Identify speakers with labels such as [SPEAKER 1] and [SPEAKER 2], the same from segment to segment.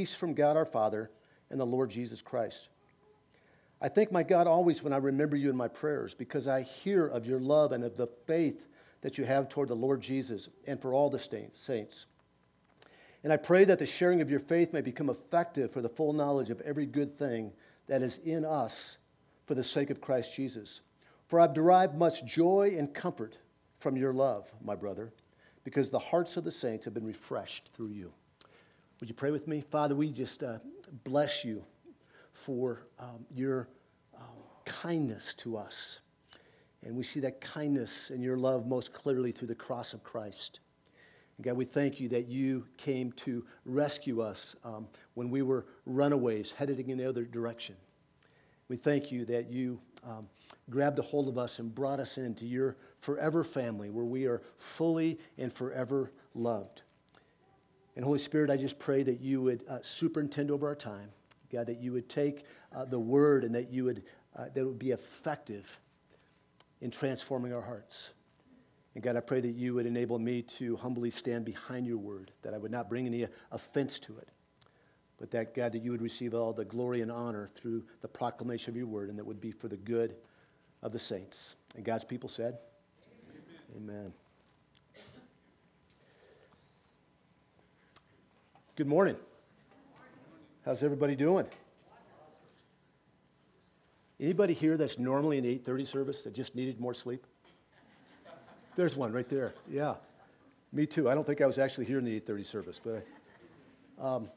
[SPEAKER 1] peace from God our Father and the Lord Jesus Christ. I thank my God always when I remember you in my prayers because I hear of your love and of the faith that you have toward the Lord Jesus and for all the saints. And I pray that the sharing of your faith may become effective for the full knowledge of every good thing that is in us for the sake of Christ Jesus. For I've derived much joy and comfort from your love, my brother, because the hearts of the saints have been refreshed through you. Would you pray with me? Father, we just uh, bless you for um, your um, kindness to us. And we see that kindness and your love most clearly through the cross of Christ. And God, we thank you that you came to rescue us um, when we were runaways headed in the other direction. We thank you that you um, grabbed a hold of us and brought us into your forever family where we are fully and forever loved. And Holy Spirit, I just pray that you would uh, superintend over our time. God, that you would take uh, the word and that you would, uh, that it would be effective in transforming our hearts. And God, I pray that you would enable me to humbly stand behind your word, that I would not bring any offense to it, but that, God, that you would receive all the glory and honor through the proclamation of your word, and that would be for the good of the saints. And God's people said, Amen. Amen. Good morning. How's everybody doing? Anybody here that's normally in the 8:30 service that just needed more sleep? There's one right there. Yeah, me too. I don't think I was actually here in the 8:30 service, but I, um,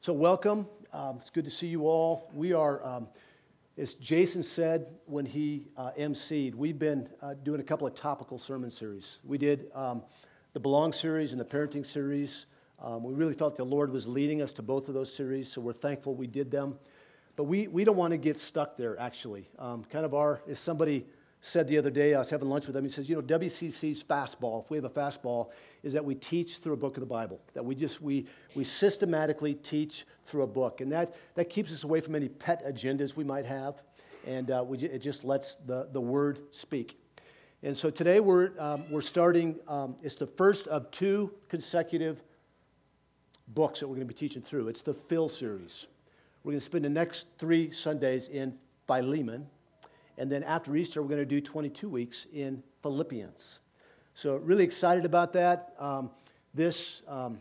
[SPEAKER 1] so welcome. Um, it's good to see you all. We are, um, as Jason said when he uh, emceed, we've been uh, doing a couple of topical sermon series. We did um, the Belong series and the Parenting series. Um, we really felt the Lord was leading us to both of those series, so we're thankful we did them. But we, we don't want to get stuck there, actually. Um, kind of our, as somebody said the other day, I was having lunch with him, he says, you know, WCC's fastball, if we have a fastball, is that we teach through a book of the Bible, that we just, we, we systematically teach through a book. And that, that keeps us away from any pet agendas we might have, and uh, we, it just lets the, the word speak. And so today we're, um, we're starting, um, it's the first of two consecutive books that we're going to be teaching through. It's the Phil series. We're going to spend the next three Sundays in Philemon. And then after Easter, we're going to do 22 weeks in Philippians. So, really excited about that. Um, this, um,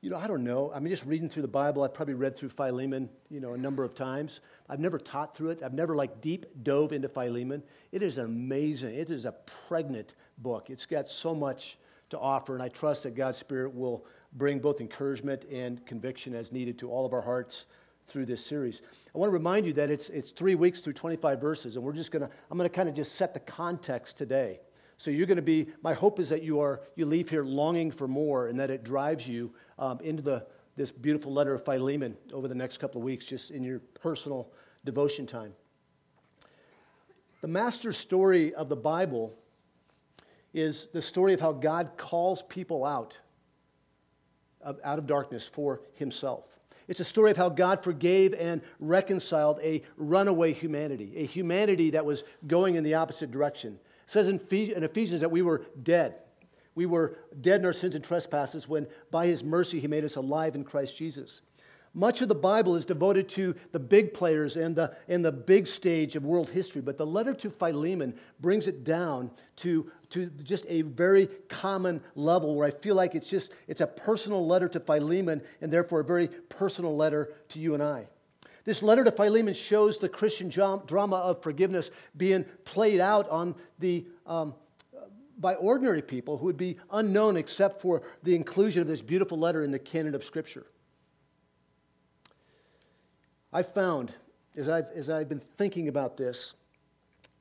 [SPEAKER 1] you know, I don't know. I mean, just reading through the Bible, I've probably read through Philemon, you know, a number of times. I've never taught through it. I've never, like, deep dove into Philemon. It is amazing. It is a pregnant book. It's got so much to offer, and I trust that God's Spirit will bring both encouragement and conviction as needed to all of our hearts through this series. I want to remind you that it's, it's three weeks through 25 verses, and we're just going to, I'm going to kind of just set the context today. So you're going to be, my hope is that you are, you leave here longing for more and that it drives you um, into the, this beautiful letter of Philemon over the next couple of weeks, just in your personal devotion time. The master story of the Bible is the story of how God calls people out out of darkness for himself. It's a story of how God forgave and reconciled a runaway humanity, a humanity that was going in the opposite direction. It says in Ephesians that we were dead. We were dead in our sins and trespasses when by his mercy he made us alive in Christ Jesus. Much of the Bible is devoted to the big players and the, and the big stage of world history, but the letter to Philemon brings it down to, to just a very common level where I feel like it's just it's a personal letter to Philemon and therefore a very personal letter to you and I. This letter to Philemon shows the Christian drama of forgiveness being played out on the um, by ordinary people who would be unknown except for the inclusion of this beautiful letter in the canon of Scripture. I found, as I've, as I've been thinking about this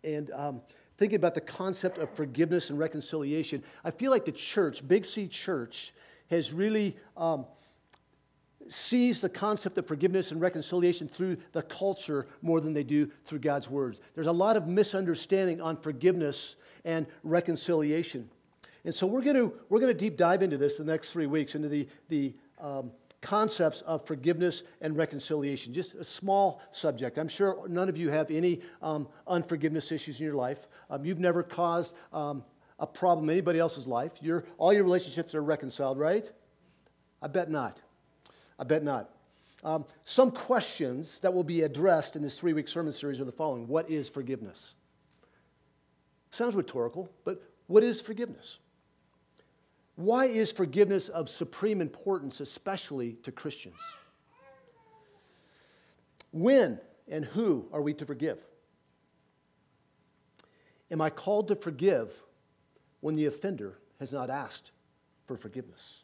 [SPEAKER 1] and um, thinking about the concept of forgiveness and reconciliation, I feel like the church, Big C Church, has really um, sees the concept of forgiveness and reconciliation through the culture more than they do through God's words. There's a lot of misunderstanding on forgiveness and reconciliation. And so we're going to, we're to deep dive into this the next three weeks, into the, the um, concepts of forgiveness and reconciliation. Just a small subject. I'm sure none of you have any um, unforgiveness issues in your life. Um, you've never caused um, a problem in anybody else's life. Your, all your relationships are reconciled, right? I bet not. I bet not. Um, some questions that will be addressed in this three week sermon series are the following What is forgiveness? Sounds rhetorical, but what is forgiveness? Why is forgiveness of supreme importance, especially to Christians? When and who are we to forgive? Am I called to forgive when the offender has not asked for forgiveness?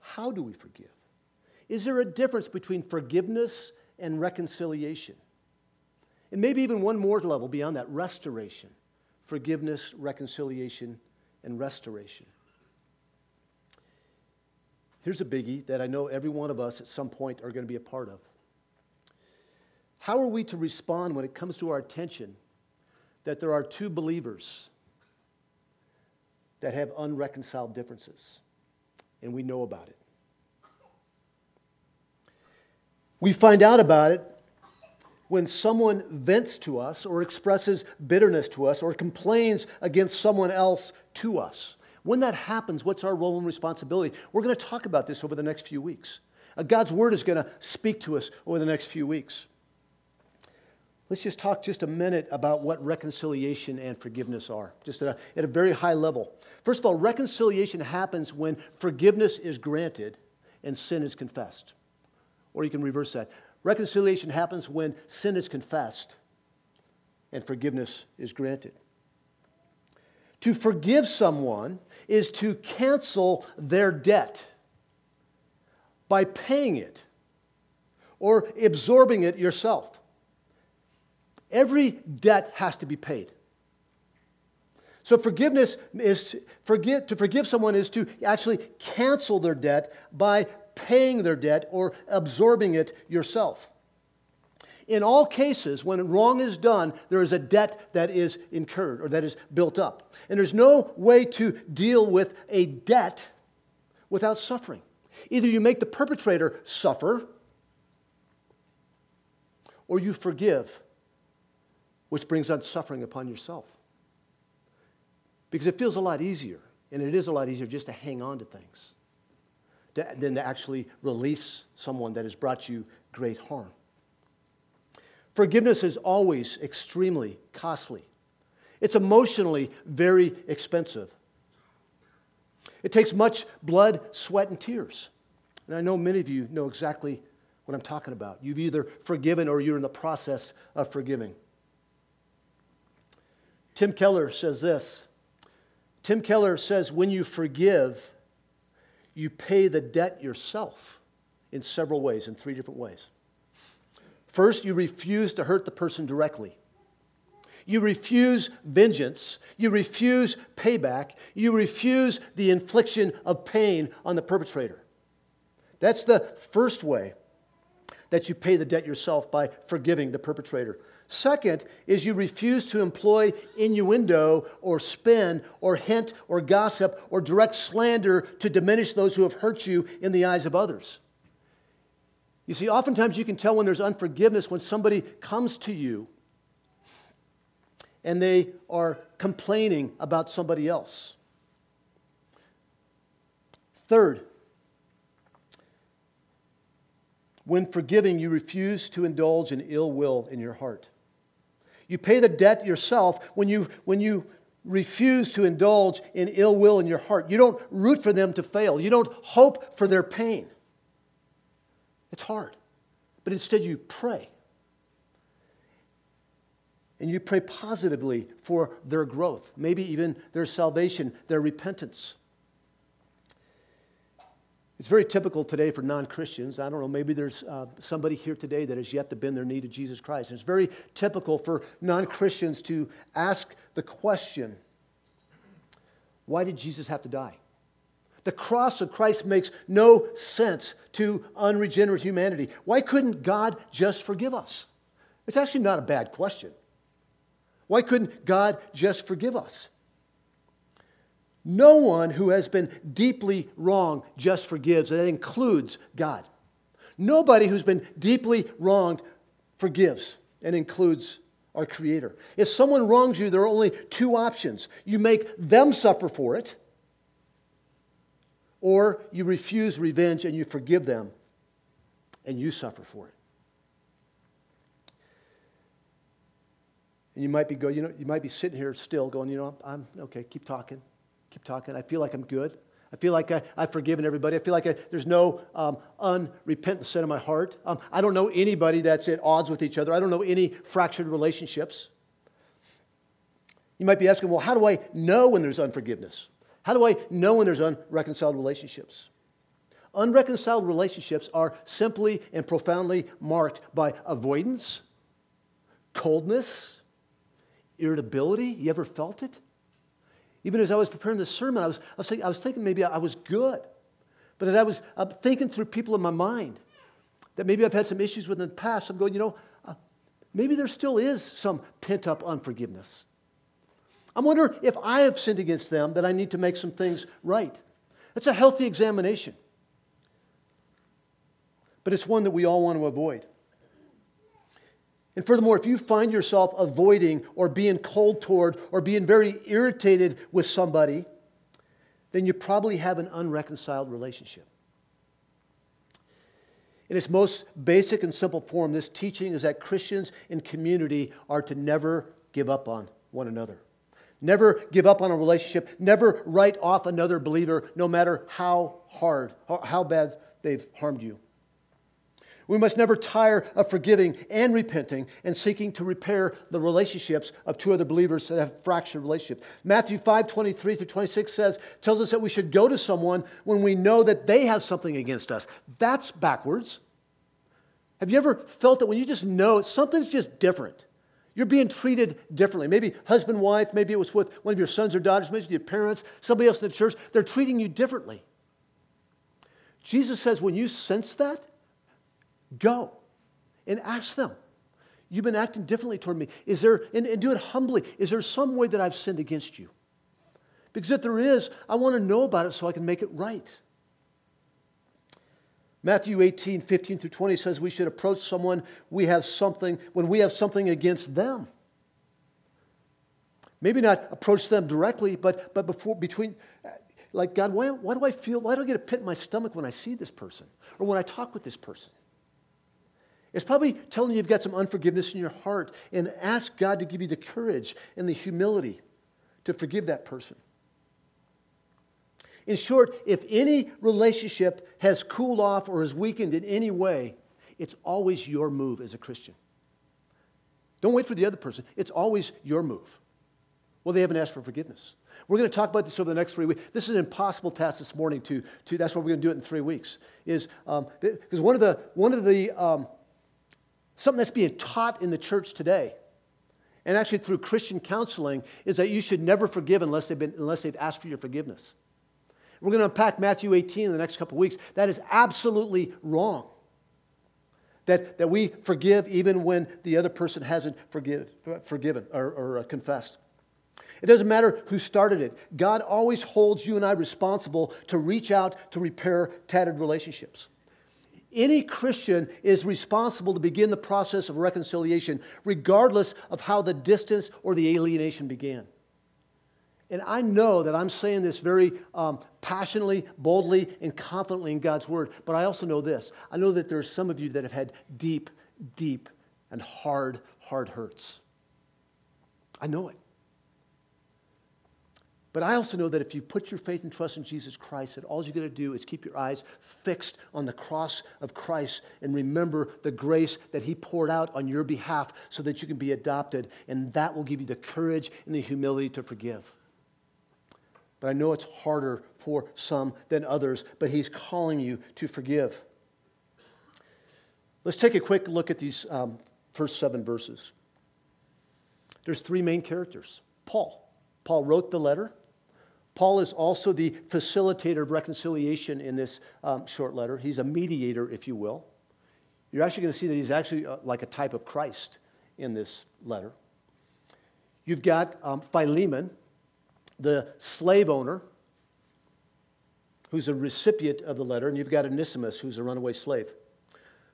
[SPEAKER 1] How do we forgive? Is there a difference between forgiveness and reconciliation? And maybe even one more level beyond that restoration, forgiveness, reconciliation, and restoration. Here's a biggie that I know every one of us at some point are going to be a part of. How are we to respond when it comes to our attention that there are two believers that have unreconciled differences, and we know about it? We find out about it when someone vents to us or expresses bitterness to us or complains against someone else to us. When that happens, what's our role and responsibility? We're going to talk about this over the next few weeks. Uh, God's word is going to speak to us over the next few weeks. Let's just talk just a minute about what reconciliation and forgiveness are, just at a, at a very high level. First of all, reconciliation happens when forgiveness is granted and sin is confessed. Or you can reverse that. Reconciliation happens when sin is confessed and forgiveness is granted. To forgive someone is to cancel their debt by paying it or absorbing it yourself. Every debt has to be paid. So forgiveness is forgive, to forgive someone is to actually cancel their debt by paying their debt or absorbing it yourself. In all cases, when wrong is done, there is a debt that is incurred or that is built up. And there's no way to deal with a debt without suffering. Either you make the perpetrator suffer or you forgive, which brings on suffering upon yourself. Because it feels a lot easier, and it is a lot easier just to hang on to things than to actually release someone that has brought you great harm. Forgiveness is always extremely costly. It's emotionally very expensive. It takes much blood, sweat, and tears. And I know many of you know exactly what I'm talking about. You've either forgiven or you're in the process of forgiving. Tim Keller says this Tim Keller says, when you forgive, you pay the debt yourself in several ways, in three different ways. First, you refuse to hurt the person directly. You refuse vengeance. You refuse payback. You refuse the infliction of pain on the perpetrator. That's the first way that you pay the debt yourself by forgiving the perpetrator. Second is you refuse to employ innuendo or spin or hint or gossip or direct slander to diminish those who have hurt you in the eyes of others. You see, oftentimes you can tell when there's unforgiveness when somebody comes to you and they are complaining about somebody else. Third, when forgiving, you refuse to indulge in ill will in your heart. You pay the debt yourself when you, when you refuse to indulge in ill will in your heart. You don't root for them to fail, you don't hope for their pain. It's hard. But instead, you pray. And you pray positively for their growth, maybe even their salvation, their repentance. It's very typical today for non Christians. I don't know, maybe there's uh, somebody here today that has yet to bend their knee to Jesus Christ. it's very typical for non Christians to ask the question why did Jesus have to die? The cross of Christ makes no sense to unregenerate humanity. Why couldn't God just forgive us? It's actually not a bad question. Why couldn't God just forgive us? No one who has been deeply wronged just forgives, and that includes God. Nobody who's been deeply wronged forgives, and includes our Creator. If someone wrongs you, there are only two options you make them suffer for it, or you refuse revenge and you forgive them and you suffer for it. And you might be go, you know, you might be sitting here still going, you know, I'm, okay, keep talking, keep talking. I feel like I'm good. I feel like I, have forgiven everybody. I feel like I, there's no um, unrepentant sin in my heart. Um, I don't know anybody that's at odds with each other. I don't know any fractured relationships. You might be asking, well, how do I know when there's unforgiveness? How do I know when there's unreconciled relationships? Unreconciled relationships are simply and profoundly marked by avoidance, coldness, irritability. You ever felt it? Even as I was preparing this sermon, I was, I was, thinking, I was thinking maybe I was good. But as I was uh, thinking through people in my mind that maybe I've had some issues with in the past, I'm going, you know, uh, maybe there still is some pent up unforgiveness. I wonder if I have sinned against them that I need to make some things right. That's a healthy examination. But it's one that we all want to avoid. And furthermore, if you find yourself avoiding or being cold toward or being very irritated with somebody, then you probably have an unreconciled relationship. In its most basic and simple form, this teaching is that Christians in community are to never give up on one another. Never give up on a relationship. Never write off another believer, no matter how hard, how bad they've harmed you. We must never tire of forgiving and repenting and seeking to repair the relationships of two other believers that have fractured relationships. Matthew 5 23 through 26 says, tells us that we should go to someone when we know that they have something against us. That's backwards. Have you ever felt that when you just know something's just different? You're being treated differently. Maybe husband, wife, maybe it was with one of your sons or daughters, maybe your parents, somebody else in the church. They're treating you differently. Jesus says when you sense that, Go and ask them. You've been acting differently toward me. Is there, and, and do it humbly, is there some way that I've sinned against you? Because if there is, I want to know about it so I can make it right. Matthew 18, 15 through 20 says we should approach someone we have something when we have something against them. Maybe not approach them directly, but, but before between like God, why, why do I feel, why do I get a pit in my stomach when I see this person? Or when I talk with this person? It's probably telling you you've got some unforgiveness in your heart and ask God to give you the courage and the humility to forgive that person. In short, if any relationship has cooled off or is weakened in any way, it's always your move as a Christian. Don't wait for the other person. It's always your move. Well, they haven't asked for forgiveness. We're going to talk about this over the next three weeks. This is an impossible task this morning to, to that's why we're going to do it in three weeks. Is because um, one of the one of the um, something that's being taught in the church today, and actually through Christian counseling, is that you should never forgive unless they've, been, unless they've asked for your forgiveness. We're going to unpack Matthew 18 in the next couple weeks. That is absolutely wrong. That, that we forgive even when the other person hasn't forgive, forgiven or, or uh, confessed. It doesn't matter who started it. God always holds you and I responsible to reach out to repair tattered relationships. Any Christian is responsible to begin the process of reconciliation, regardless of how the distance or the alienation began. And I know that I'm saying this very um, passionately, boldly, and confidently in God's word, but I also know this. I know that there are some of you that have had deep, deep, and hard, hard hurts. I know it. But I also know that if you put your faith and trust in Jesus Christ, that all you got to do is keep your eyes fixed on the cross of Christ and remember the grace that He poured out on your behalf so that you can be adopted. And that will give you the courage and the humility to forgive. But I know it's harder for some than others, but He's calling you to forgive. Let's take a quick look at these um, first seven verses. There's three main characters Paul. Paul wrote the letter. Paul is also the facilitator of reconciliation in this um, short letter. He's a mediator, if you will. You're actually going to see that he's actually uh, like a type of Christ in this letter. You've got um, Philemon, the slave owner, who's a recipient of the letter, and you've got Onesimus, who's a runaway slave.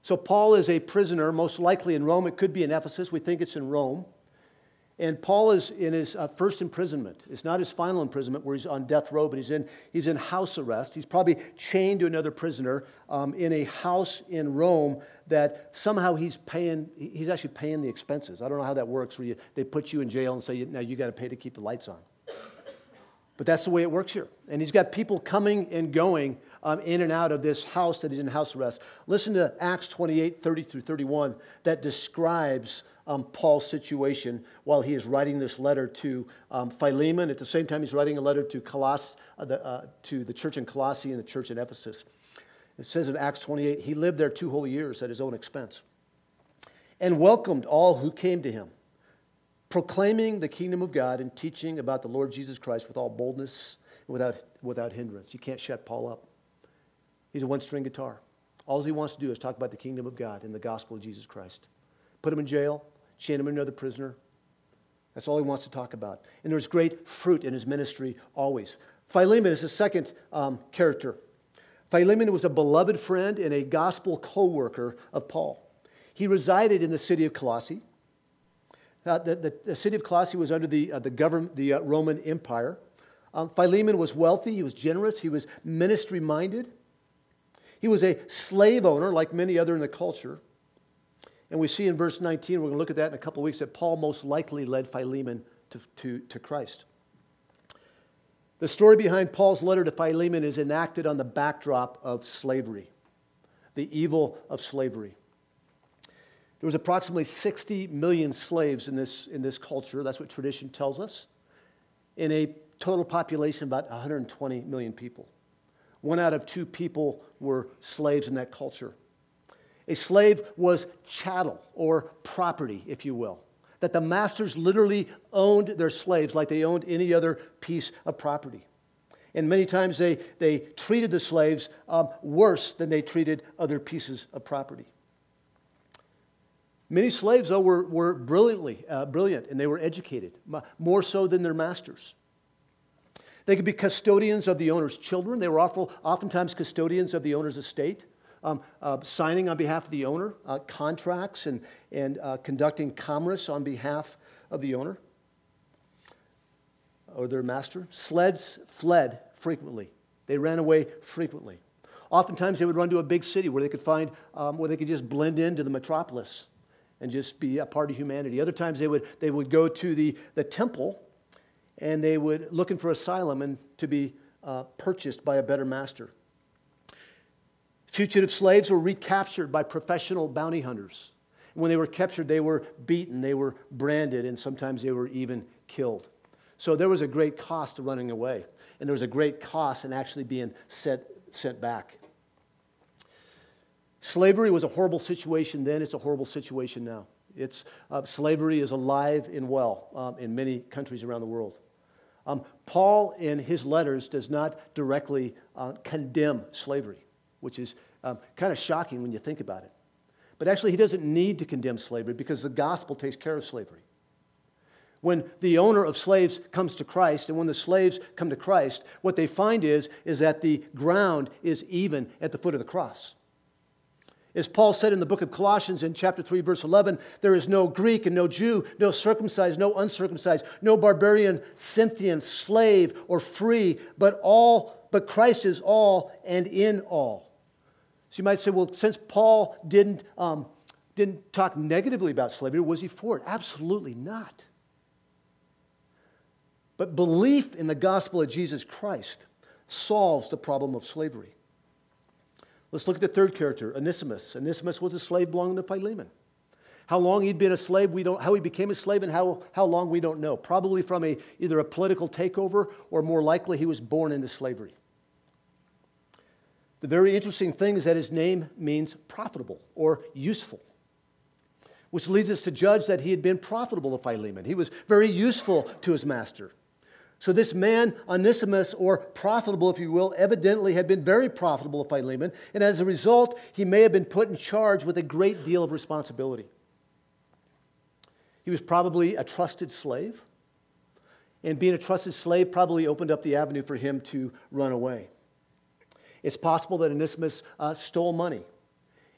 [SPEAKER 1] So Paul is a prisoner, most likely in Rome. It could be in Ephesus. We think it's in Rome. And Paul is in his uh, first imprisonment. It's not his final imprisonment where he's on death row, but he's in, he's in house arrest. He's probably chained to another prisoner um, in a house in Rome that somehow he's paying, he's actually paying the expenses. I don't know how that works, where you, they put you in jail and say, now you got to pay to keep the lights on. But that's the way it works here. And he's got people coming and going um, in and out of this house that he's in house arrest. Listen to Acts 28 30 through 31 that describes um, Paul's situation while he is writing this letter to um, Philemon. At the same time, he's writing a letter to, Coloss, uh, the, uh, to the church in Colossae and the church in Ephesus. It says in Acts 28, he lived there two whole years at his own expense and welcomed all who came to him, proclaiming the kingdom of God and teaching about the Lord Jesus Christ with all boldness and without, without hindrance. You can't shut Paul up. He's a one string guitar. All he wants to do is talk about the kingdom of God and the gospel of Jesus Christ. Put him in jail, chain him another prisoner. That's all he wants to talk about. And there's great fruit in his ministry always. Philemon is the second um, character. Philemon was a beloved friend and a gospel co worker of Paul. He resided in the city of Colossae. Uh, the, the, the, city of Colossae was under the, uh, the, government, the uh, Roman Empire. Um, Philemon was wealthy, he was generous, he was ministry minded. He was a slave owner, like many other in the culture. And we see in verse 19, we're going to look at that in a couple of weeks, that Paul most likely led Philemon to, to, to Christ. The story behind Paul's letter to Philemon is enacted on the backdrop of slavery, the evil of slavery. There was approximately 60 million slaves in this, in this culture. That's what tradition tells us. In a total population of about 120 million people. One out of two people were slaves in that culture. A slave was chattel or property, if you will. That the masters literally owned their slaves like they owned any other piece of property. And many times they, they treated the slaves um, worse than they treated other pieces of property. Many slaves, though, were, were brilliantly, uh, brilliant and they were educated, more so than their masters. They could be custodians of the owner's children. They were oftentimes custodians of the owner's estate um, uh, signing on behalf of the owner, uh, contracts, and, and uh, conducting commerce on behalf of the owner or their master. Sleds fled frequently, they ran away frequently. Oftentimes, they would run to a big city where they could find, um, where they could just blend into the metropolis and just be a part of humanity. Other times, they would, they would go to the, the temple and they would looking for asylum and to be uh, purchased by a better master. Fugitive slaves were recaptured by professional bounty hunters. When they were captured, they were beaten, they were branded, and sometimes they were even killed. So there was a great cost to running away, and there was a great cost in actually being set, sent back. Slavery was a horrible situation then, it's a horrible situation now. It's, uh, slavery is alive and well um, in many countries around the world. Um, Paul, in his letters, does not directly uh, condemn slavery which is um, kind of shocking when you think about it. But actually, he doesn't need to condemn slavery because the gospel takes care of slavery. When the owner of slaves comes to Christ and when the slaves come to Christ, what they find is, is that the ground is even at the foot of the cross. As Paul said in the book of Colossians in chapter 3, verse 11, there is no Greek and no Jew, no circumcised, no uncircumcised, no barbarian, Scythian, slave, or free, but all, but Christ is all and in all. So you might say, well, since Paul didn't, um, didn't talk negatively about slavery, was he for it? Absolutely not. But belief in the gospel of Jesus Christ solves the problem of slavery. Let's look at the third character, Onesimus. Onesimus was a slave belonging to Philemon. How long he'd been a slave, we don't, how he became a slave, and how, how long we don't know. Probably from a, either a political takeover or more likely he was born into slavery. The very interesting thing is that his name means profitable or useful, which leads us to judge that he had been profitable to Philemon. He was very useful to his master. So, this man, Onesimus, or profitable, if you will, evidently had been very profitable to Philemon, and as a result, he may have been put in charge with a great deal of responsibility. He was probably a trusted slave, and being a trusted slave probably opened up the avenue for him to run away. It's possible that Onesimus uh, stole money.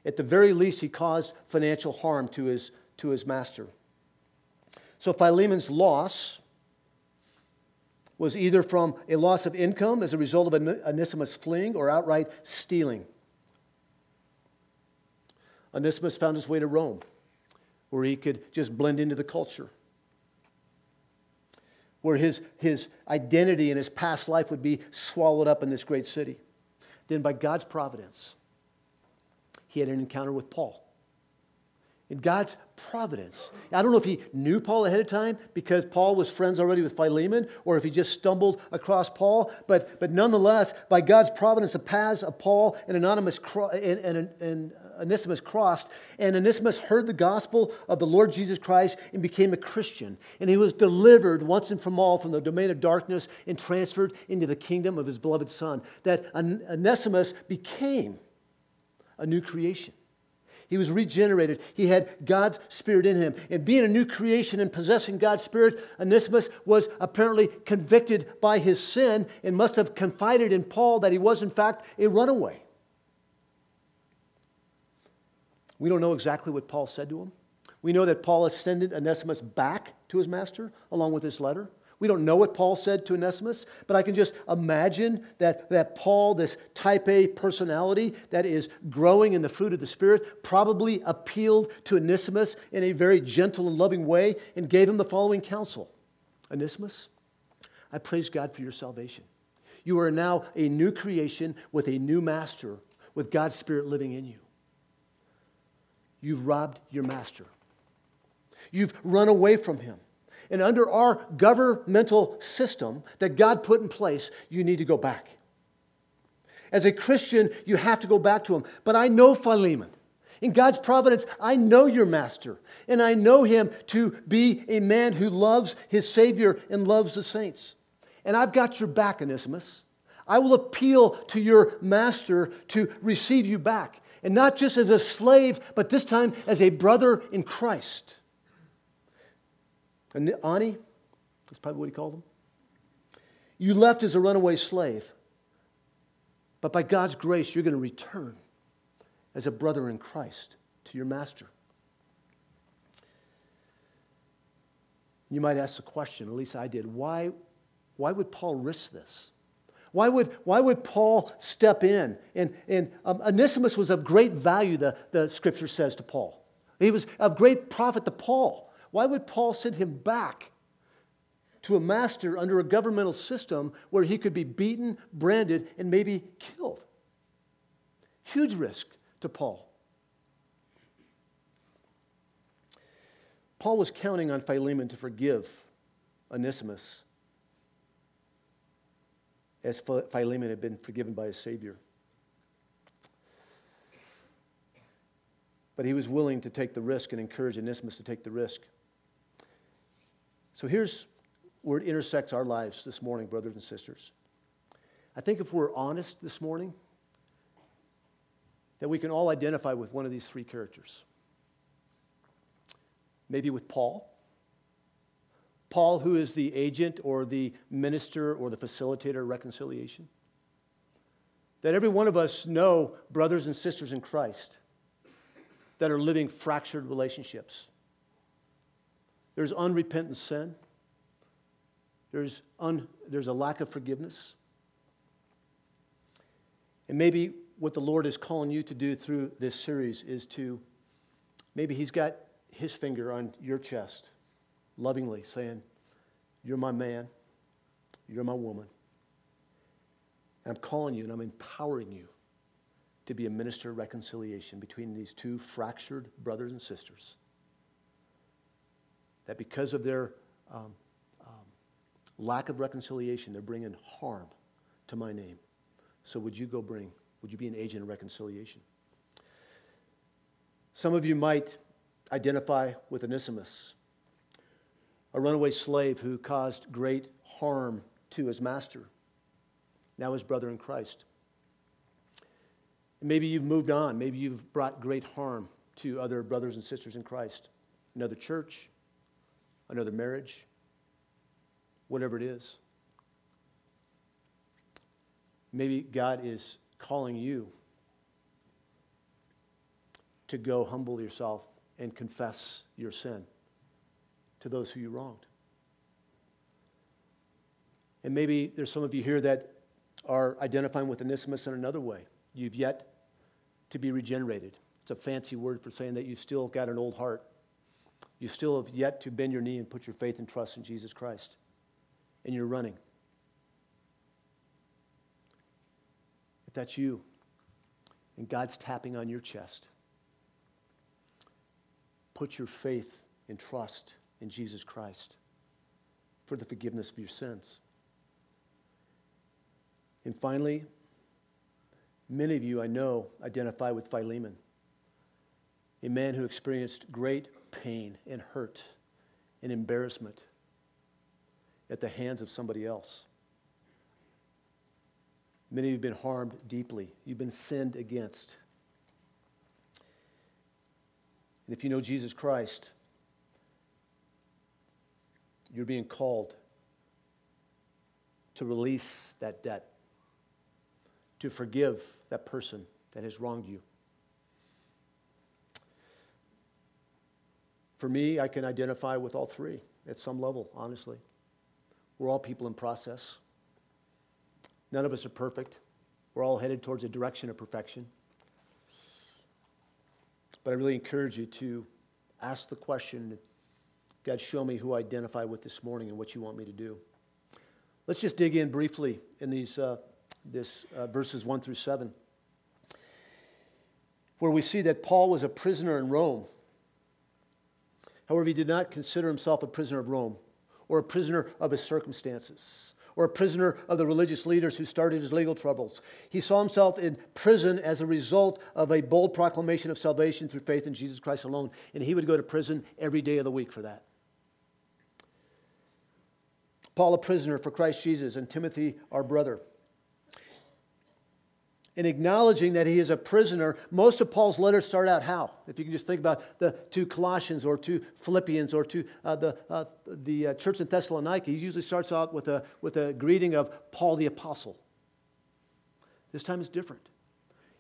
[SPEAKER 1] At the very least, he caused financial harm to his, to his master. So Philemon's loss was either from a loss of income as a result of Onesimus fleeing or outright stealing. Onesimus found his way to Rome, where he could just blend into the culture, where his, his identity and his past life would be swallowed up in this great city. Then, by God's providence, he had an encounter with Paul in God's providence. I don't know if he knew Paul ahead of time because Paul was friends already with Philemon or if he just stumbled across Paul, but, but nonetheless, by God's providence, the paths of Paul and, Anonymous cro- and, and, and Onesimus crossed, and Onesimus heard the gospel of the Lord Jesus Christ and became a Christian. And he was delivered once and from all from the domain of darkness and transferred into the kingdom of his beloved Son. That Onesimus became a new creation. He was regenerated. He had God's Spirit in him. And being a new creation and possessing God's Spirit, Onesimus was apparently convicted by his sin and must have confided in Paul that he was, in fact, a runaway. We don't know exactly what Paul said to him. We know that Paul ascended Onesimus back to his master along with this letter. We don't know what Paul said to Onesimus, but I can just imagine that, that Paul, this type A personality that is growing in the fruit of the Spirit, probably appealed to Onesimus in a very gentle and loving way and gave him the following counsel Onesimus, I praise God for your salvation. You are now a new creation with a new master, with God's Spirit living in you. You've robbed your master. You've run away from him. And under our governmental system that God put in place, you need to go back. As a Christian, you have to go back to him. But I know Philemon. In God's providence, I know your master, and I know him to be a man who loves his Savior and loves the saints. And I've got your back, Onesimus. I will appeal to your master to receive you back, and not just as a slave, but this time as a brother in Christ. And Ani, that's probably what he called him. You left as a runaway slave, but by God's grace, you're going to return as a brother in Christ to your master. You might ask the question, at least I did, why, why would Paul risk this? Why would, why would Paul step in? And, and um, Onesimus was of great value, the, the scripture says to Paul. He was of great profit to Paul. Why would Paul send him back to a master under a governmental system where he could be beaten, branded, and maybe killed? Huge risk to Paul. Paul was counting on Philemon to forgive Onesimus as Philemon had been forgiven by his Savior. But he was willing to take the risk and encourage Onesimus to take the risk. So here's where it intersects our lives this morning, brothers and sisters. I think if we're honest this morning, that we can all identify with one of these three characters. Maybe with Paul. Paul, who is the agent or the minister or the facilitator of reconciliation. That every one of us know brothers and sisters in Christ that are living fractured relationships there's unrepentant sin. There's, un, there's a lack of forgiveness. And maybe what the Lord is calling you to do through this series is to, maybe He's got His finger on your chest, lovingly saying, You're my man, you're my woman. And I'm calling you and I'm empowering you to be a minister of reconciliation between these two fractured brothers and sisters that because of their um, um, lack of reconciliation, they're bringing harm to my name. So would you go bring, would you be an agent of reconciliation? Some of you might identify with Onesimus, a runaway slave who caused great harm to his master, now his brother in Christ. maybe you've moved on. Maybe you've brought great harm to other brothers and sisters in Christ, another church, another marriage, whatever it is. Maybe God is calling you to go humble yourself and confess your sin to those who you wronged. And maybe there's some of you here that are identifying with Onesimus in another way. You've yet to be regenerated. It's a fancy word for saying that you've still got an old heart. You still have yet to bend your knee and put your faith and trust in Jesus Christ. And you're running. If that's you, and God's tapping on your chest, put your faith and trust in Jesus Christ for the forgiveness of your sins. And finally, many of you I know identify with Philemon, a man who experienced great pain and hurt and embarrassment at the hands of somebody else. Many of you have been harmed deeply. You've been sinned against. And if you know Jesus Christ, you're being called to release that debt, to forgive that person that has wronged you. For me, I can identify with all three at some level, honestly. We're all people in process. None of us are perfect. We're all headed towards a direction of perfection. But I really encourage you to ask the question God, show me who I identify with this morning and what you want me to do. Let's just dig in briefly in these uh, this, uh, verses 1 through 7, where we see that Paul was a prisoner in Rome. However, he did not consider himself a prisoner of Rome or a prisoner of his circumstances or a prisoner of the religious leaders who started his legal troubles. He saw himself in prison as a result of a bold proclamation of salvation through faith in Jesus Christ alone, and he would go to prison every day of the week for that. Paul, a prisoner for Christ Jesus, and Timothy, our brother in acknowledging that he is a prisoner, most of Paul's letters start out how? If you can just think about the to Colossians or to Philippians or to uh, the, uh, the uh, church in Thessalonica, he usually starts out with a, with a greeting of Paul the Apostle. This time is different.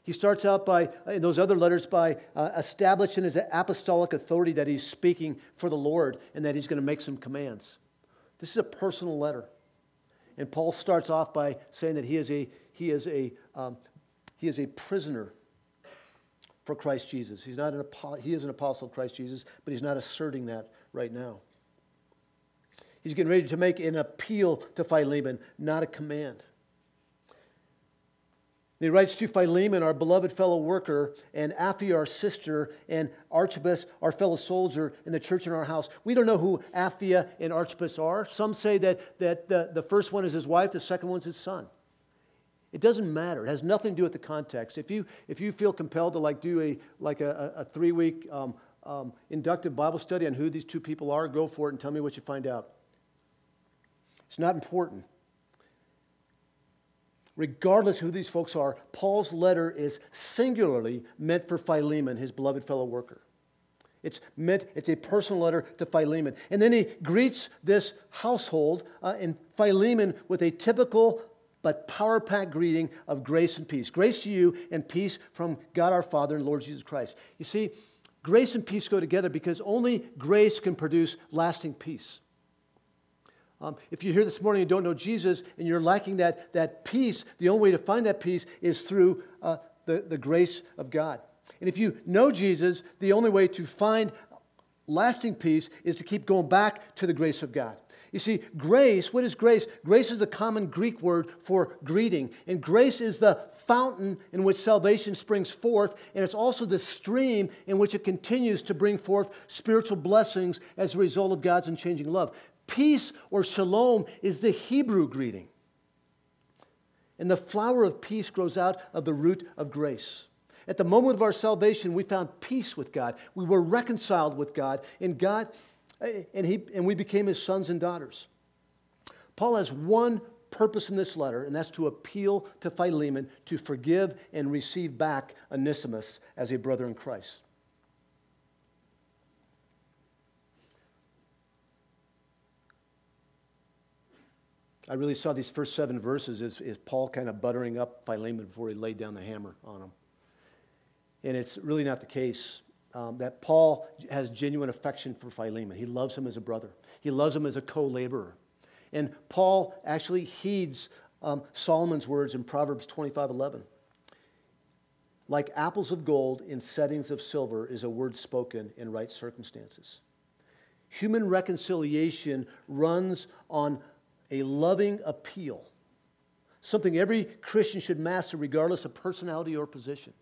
[SPEAKER 1] He starts out by, in those other letters, by uh, establishing his apostolic authority that he's speaking for the Lord and that he's going to make some commands. This is a personal letter. And Paul starts off by saying that he is a, he is a um, he is a prisoner for Christ Jesus. He's not an, he is an apostle of Christ Jesus, but he's not asserting that right now. He's getting ready to make an appeal to Philemon, not a command. he writes to Philemon, our beloved fellow worker, and Apphia, our sister, and Archippus, our fellow soldier in the church in our house. We don't know who Apphia and Archippus are. Some say that, that the, the first one is his wife, the second one's his son. It doesn't matter. It has nothing to do with the context. If you, if you feel compelled to like do a, like a, a three week um, um, inductive Bible study on who these two people are, go for it and tell me what you find out. It's not important. Regardless who these folks are, Paul's letter is singularly meant for Philemon, his beloved fellow worker. It's meant, it's a personal letter to Philemon. And then he greets this household uh, in Philemon with a typical but power packed greeting of grace and peace. Grace to you and peace from God our Father and Lord Jesus Christ. You see, grace and peace go together because only grace can produce lasting peace. Um, if you're here this morning and don't know Jesus and you're lacking that, that peace, the only way to find that peace is through uh, the, the grace of God. And if you know Jesus, the only way to find lasting peace is to keep going back to the grace of God. You see, grace, what is grace? Grace is the common Greek word for greeting. And grace is the fountain in which salvation springs forth, and it's also the stream in which it continues to bring forth spiritual blessings as a result of God's unchanging love. Peace or shalom is the Hebrew greeting. And the flower of peace grows out of the root of grace. At the moment of our salvation, we found peace with God. We were reconciled with God, and God and, he, and we became his sons and daughters. Paul has one purpose in this letter, and that's to appeal to Philemon to forgive and receive back Onesimus as a brother in Christ. I really saw these first seven verses as, as Paul kind of buttering up Philemon before he laid down the hammer on him. And it's really not the case. Um, that Paul has genuine affection for Philemon. He loves him as a brother, he loves him as a co laborer. And Paul actually heeds um, Solomon's words in Proverbs 25 11. Like apples of gold in settings of silver is a word spoken in right circumstances. Human reconciliation runs on a loving appeal, something every Christian should master regardless of personality or position.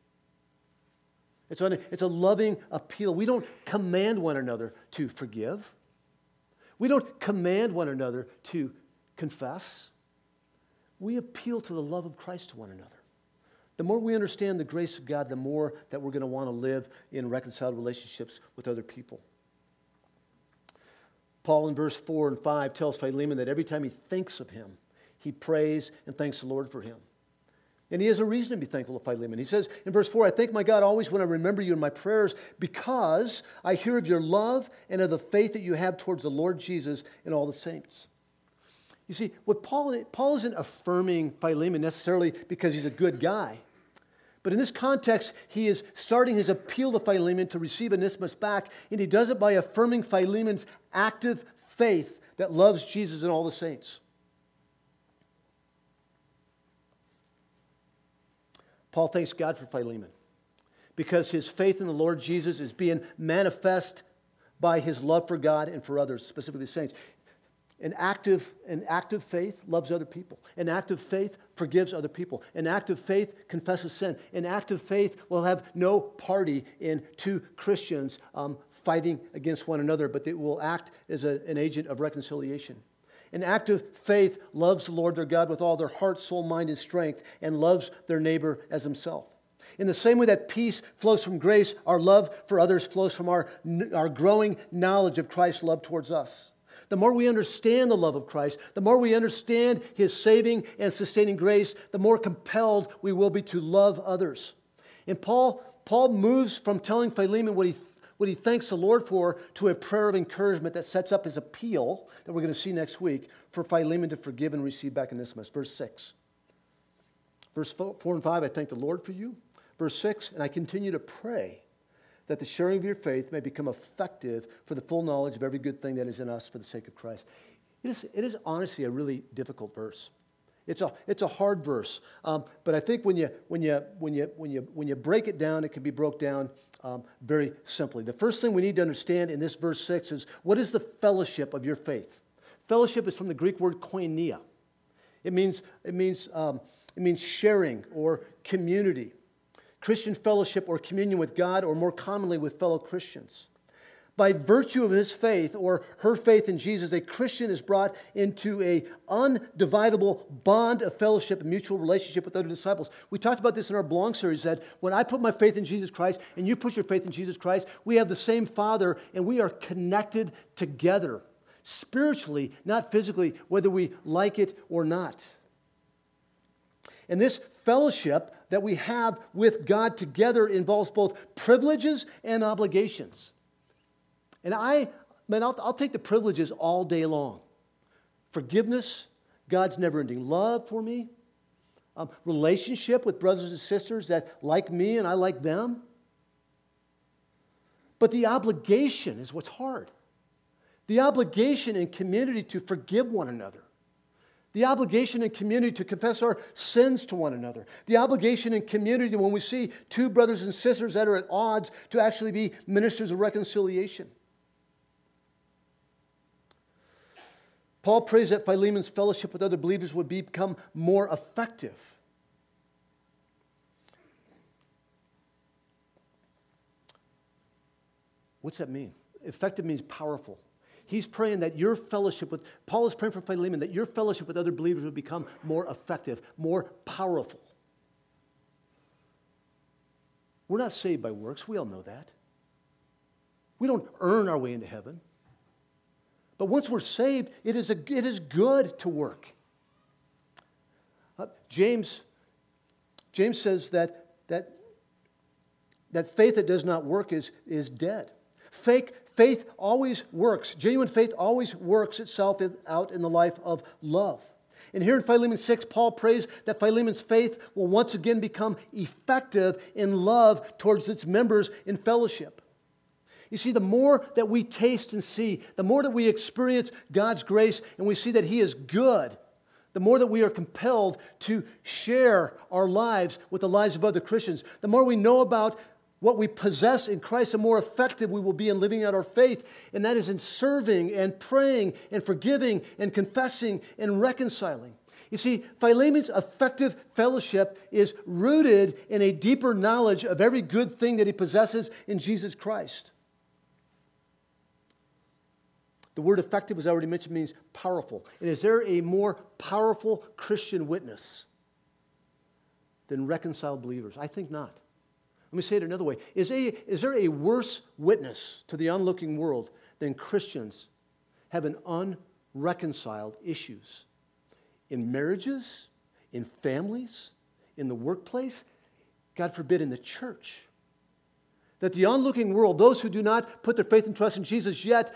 [SPEAKER 1] It's, a, it's a loving appeal. We don't command one another to forgive. We don't command one another to confess. We appeal to the love of Christ to one another. The more we understand the grace of God, the more that we're going to want to live in reconciled relationships with other people. Paul in verse 4 and 5 tells Philemon that every time he thinks of him, he prays and thanks the Lord for him. And he has a reason to be thankful to Philemon. He says in verse 4 I thank my God always when I remember you in my prayers because I hear of your love and of the faith that you have towards the Lord Jesus and all the saints. You see, what Paul, Paul isn't affirming Philemon necessarily because he's a good guy. But in this context, he is starting his appeal to Philemon to receive Onesimus back, and he does it by affirming Philemon's active faith that loves Jesus and all the saints. Paul thanks God for Philemon because his faith in the Lord Jesus is being manifest by his love for God and for others, specifically the saints. An active, an active faith loves other people. An active faith forgives other people. An active faith confesses sin. An active faith will have no party in two Christians um, fighting against one another, but it will act as a, an agent of reconciliation. An active faith loves the Lord their God with all their heart, soul, mind, and strength, and loves their neighbor as himself. In the same way that peace flows from grace, our love for others flows from our, our growing knowledge of Christ's love towards us. The more we understand the love of Christ, the more we understand his saving and sustaining grace, the more compelled we will be to love others. And Paul, Paul moves from telling Philemon what he, what he thanks the Lord for to a prayer of encouragement that sets up his appeal that we're going to see next week for Philemon to forgive and receive back Onesimus. Verse 6. Verse 4 and 5, I thank the Lord for you. Verse 6, and I continue to pray that the sharing of your faith may become effective for the full knowledge of every good thing that is in us for the sake of Christ. It is, it is honestly a really difficult verse. It's a, it's a hard verse. Um, but I think when you, when, you, when, you, when, you, when you break it down, it can be broke down um, very simply. The first thing we need to understand in this verse 6 is what is the fellowship of your faith? Fellowship is from the Greek word koinonia. It means, it means, um, it means sharing or community. Christian fellowship or communion with God, or more commonly with fellow Christians. By virtue of his faith or her faith in Jesus, a Christian is brought into a undividable bond of fellowship and mutual relationship with other disciples. We talked about this in our Belong series that when I put my faith in Jesus Christ and you put your faith in Jesus Christ, we have the same Father and we are connected together spiritually, not physically, whether we like it or not. And this fellowship that we have with God together involves both privileges and obligations. And I, man, I'll, I'll take the privileges all day long. Forgiveness, God's never ending love for me, um, relationship with brothers and sisters that like me and I like them. But the obligation is what's hard. The obligation in community to forgive one another the obligation in community to confess our sins to one another. The obligation in community when we see two brothers and sisters that are at odds to actually be ministers of reconciliation. Paul prays that Philemon's fellowship with other believers would become more effective. What's that mean? Effective means powerful. He's praying that your fellowship with, Paul is praying for Philemon, that your fellowship with other believers would become more effective, more powerful. We're not saved by works. We all know that. We don't earn our way into heaven. But once we're saved, it is, a, it is good to work. Uh, James, James says that, that, that faith that does not work is, is dead. Fake, faith always works. Genuine faith always works itself out in the life of love. And here in Philemon 6, Paul prays that Philemon's faith will once again become effective in love towards its members in fellowship. You see, the more that we taste and see, the more that we experience God's grace and we see that He is good, the more that we are compelled to share our lives with the lives of other Christians, the more we know about what we possess in Christ, the more effective we will be in living out our faith. And that is in serving and praying and forgiving and confessing and reconciling. You see, Philemon's effective fellowship is rooted in a deeper knowledge of every good thing that he possesses in Jesus Christ. The word effective, as I already mentioned, means powerful. And is there a more powerful Christian witness than reconciled believers? I think not. Let me say it another way. Is, a, is there a worse witness to the onlooking world than Christians having unreconciled issues in marriages, in families, in the workplace, God forbid, in the church? That the onlooking world, those who do not put their faith and trust in Jesus yet,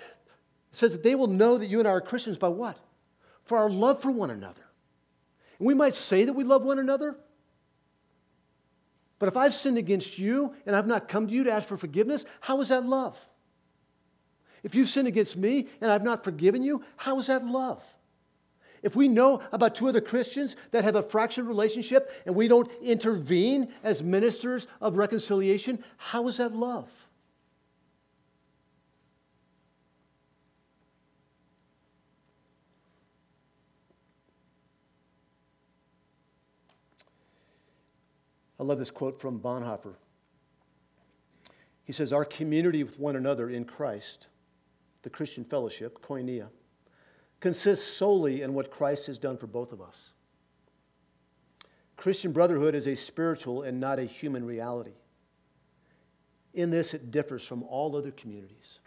[SPEAKER 1] says that they will know that you and I are Christians by what? For our love for one another. And we might say that we love one another, but if I've sinned against you and I've not come to you to ask for forgiveness, how is that love? If you've sinned against me and I've not forgiven you, how is that love? If we know about two other Christians that have a fractured relationship and we don't intervene as ministers of reconciliation, how is that love? I love this quote from Bonhoeffer. He says, Our community with one another in Christ, the Christian fellowship, koinonia, consists solely in what Christ has done for both of us. Christian brotherhood is a spiritual and not a human reality. In this, it differs from all other communities.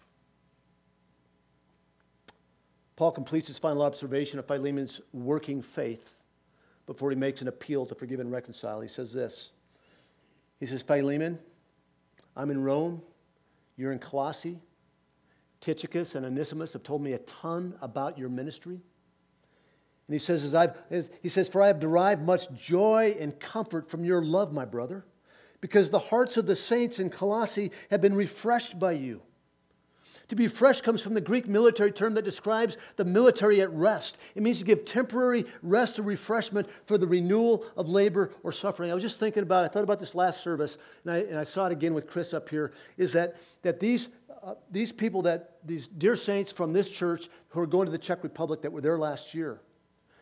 [SPEAKER 1] Paul completes his final observation of Philemon's working faith before he makes an appeal to forgive and reconcile. He says this he says, Philemon, I'm in Rome. You're in Colossae. Tychicus and Onesimus have told me a ton about your ministry. And he says, as I've, as, he says, For I have derived much joy and comfort from your love, my brother, because the hearts of the saints in Colossae have been refreshed by you. To be fresh comes from the Greek military term that describes the military at rest. It means to give temporary rest or refreshment for the renewal of labor or suffering. I was just thinking about, I thought about this last service, and I, and I saw it again with Chris up here, is that, that these, uh, these people that, these dear saints from this church who are going to the Czech Republic that were there last year,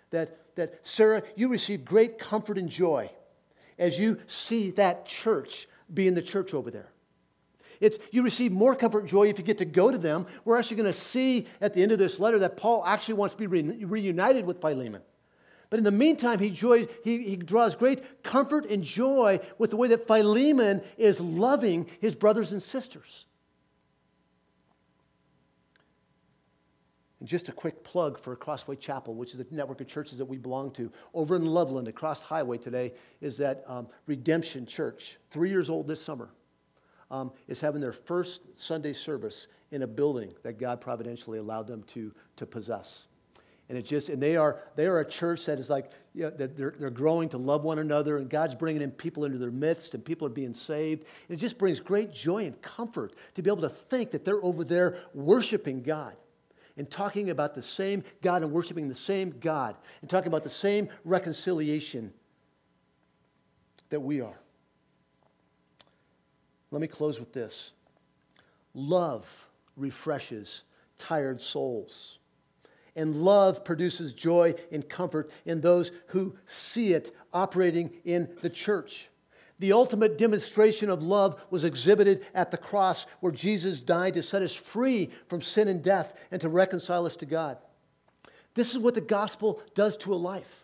[SPEAKER 1] that, that Sarah, you received great comfort and joy as you see that church being the church over there. It's, you receive more comfort and joy if you get to go to them. We're actually going to see at the end of this letter that Paul actually wants to be re- reunited with Philemon. But in the meantime, he, joys, he, he draws great comfort and joy with the way that Philemon is loving his brothers and sisters. And just a quick plug for Crossway Chapel, which is a network of churches that we belong to. Over in Loveland, across Highway today, is that um, Redemption Church, three years old this summer um, is having their first Sunday service in a building that God providentially allowed them to, to possess. And it just, and they are, they are a church that is like, you know, that they're, they're growing to love one another, and God's bringing in people into their midst, and people are being saved. And it just brings great joy and comfort to be able to think that they're over there worshiping God and talking about the same God and worshiping the same God and talking about the same reconciliation that we are. Let me close with this love refreshes tired souls. And love produces joy and comfort in those who see it operating in the church. The ultimate demonstration of love was exhibited at the cross, where Jesus died to set us free from sin and death and to reconcile us to God. This is what the gospel does to a life.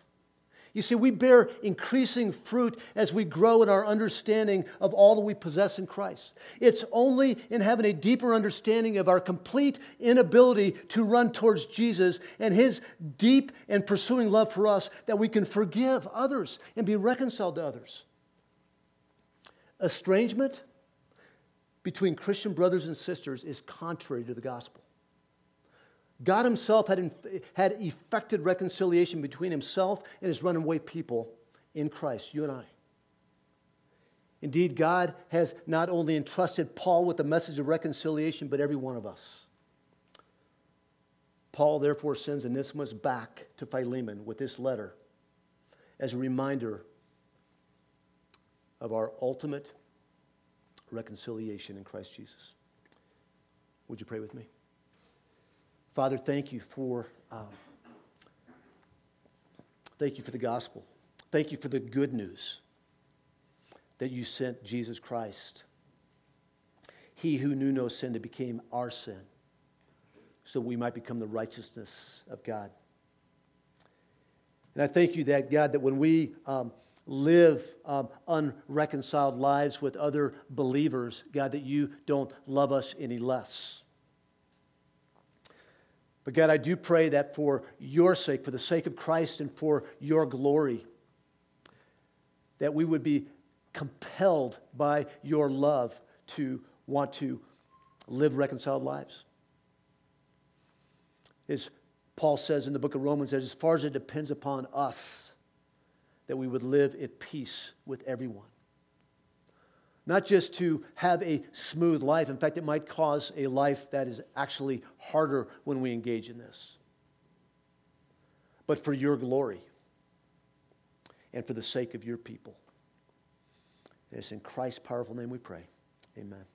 [SPEAKER 1] You see, we bear increasing fruit as we grow in our understanding of all that we possess in Christ. It's only in having a deeper understanding of our complete inability to run towards Jesus and his deep and pursuing love for us that we can forgive others and be reconciled to others. Estrangement between Christian brothers and sisters is contrary to the gospel. God himself had, had effected reconciliation between himself and his runaway people in Christ, you and I. Indeed, God has not only entrusted Paul with the message of reconciliation, but every one of us. Paul therefore sends Onesimus back to Philemon with this letter as a reminder of our ultimate reconciliation in Christ Jesus. Would you pray with me? Father, thank you for um, thank you for the gospel. Thank you for the good news that you sent Jesus Christ. He who knew no sin that became our sin, so we might become the righteousness of God. And I thank you that, God, that when we um, live um, unreconciled lives with other believers, God, that you don't love us any less. But God, I do pray that for your sake, for the sake of Christ and for your glory, that we would be compelled by your love to want to live reconciled lives. As Paul says in the book of Romans, that as far as it depends upon us, that we would live at peace with everyone. Not just to have a smooth life. In fact, it might cause a life that is actually harder when we engage in this. But for your glory and for the sake of your people. And it's in Christ's powerful name we pray. Amen.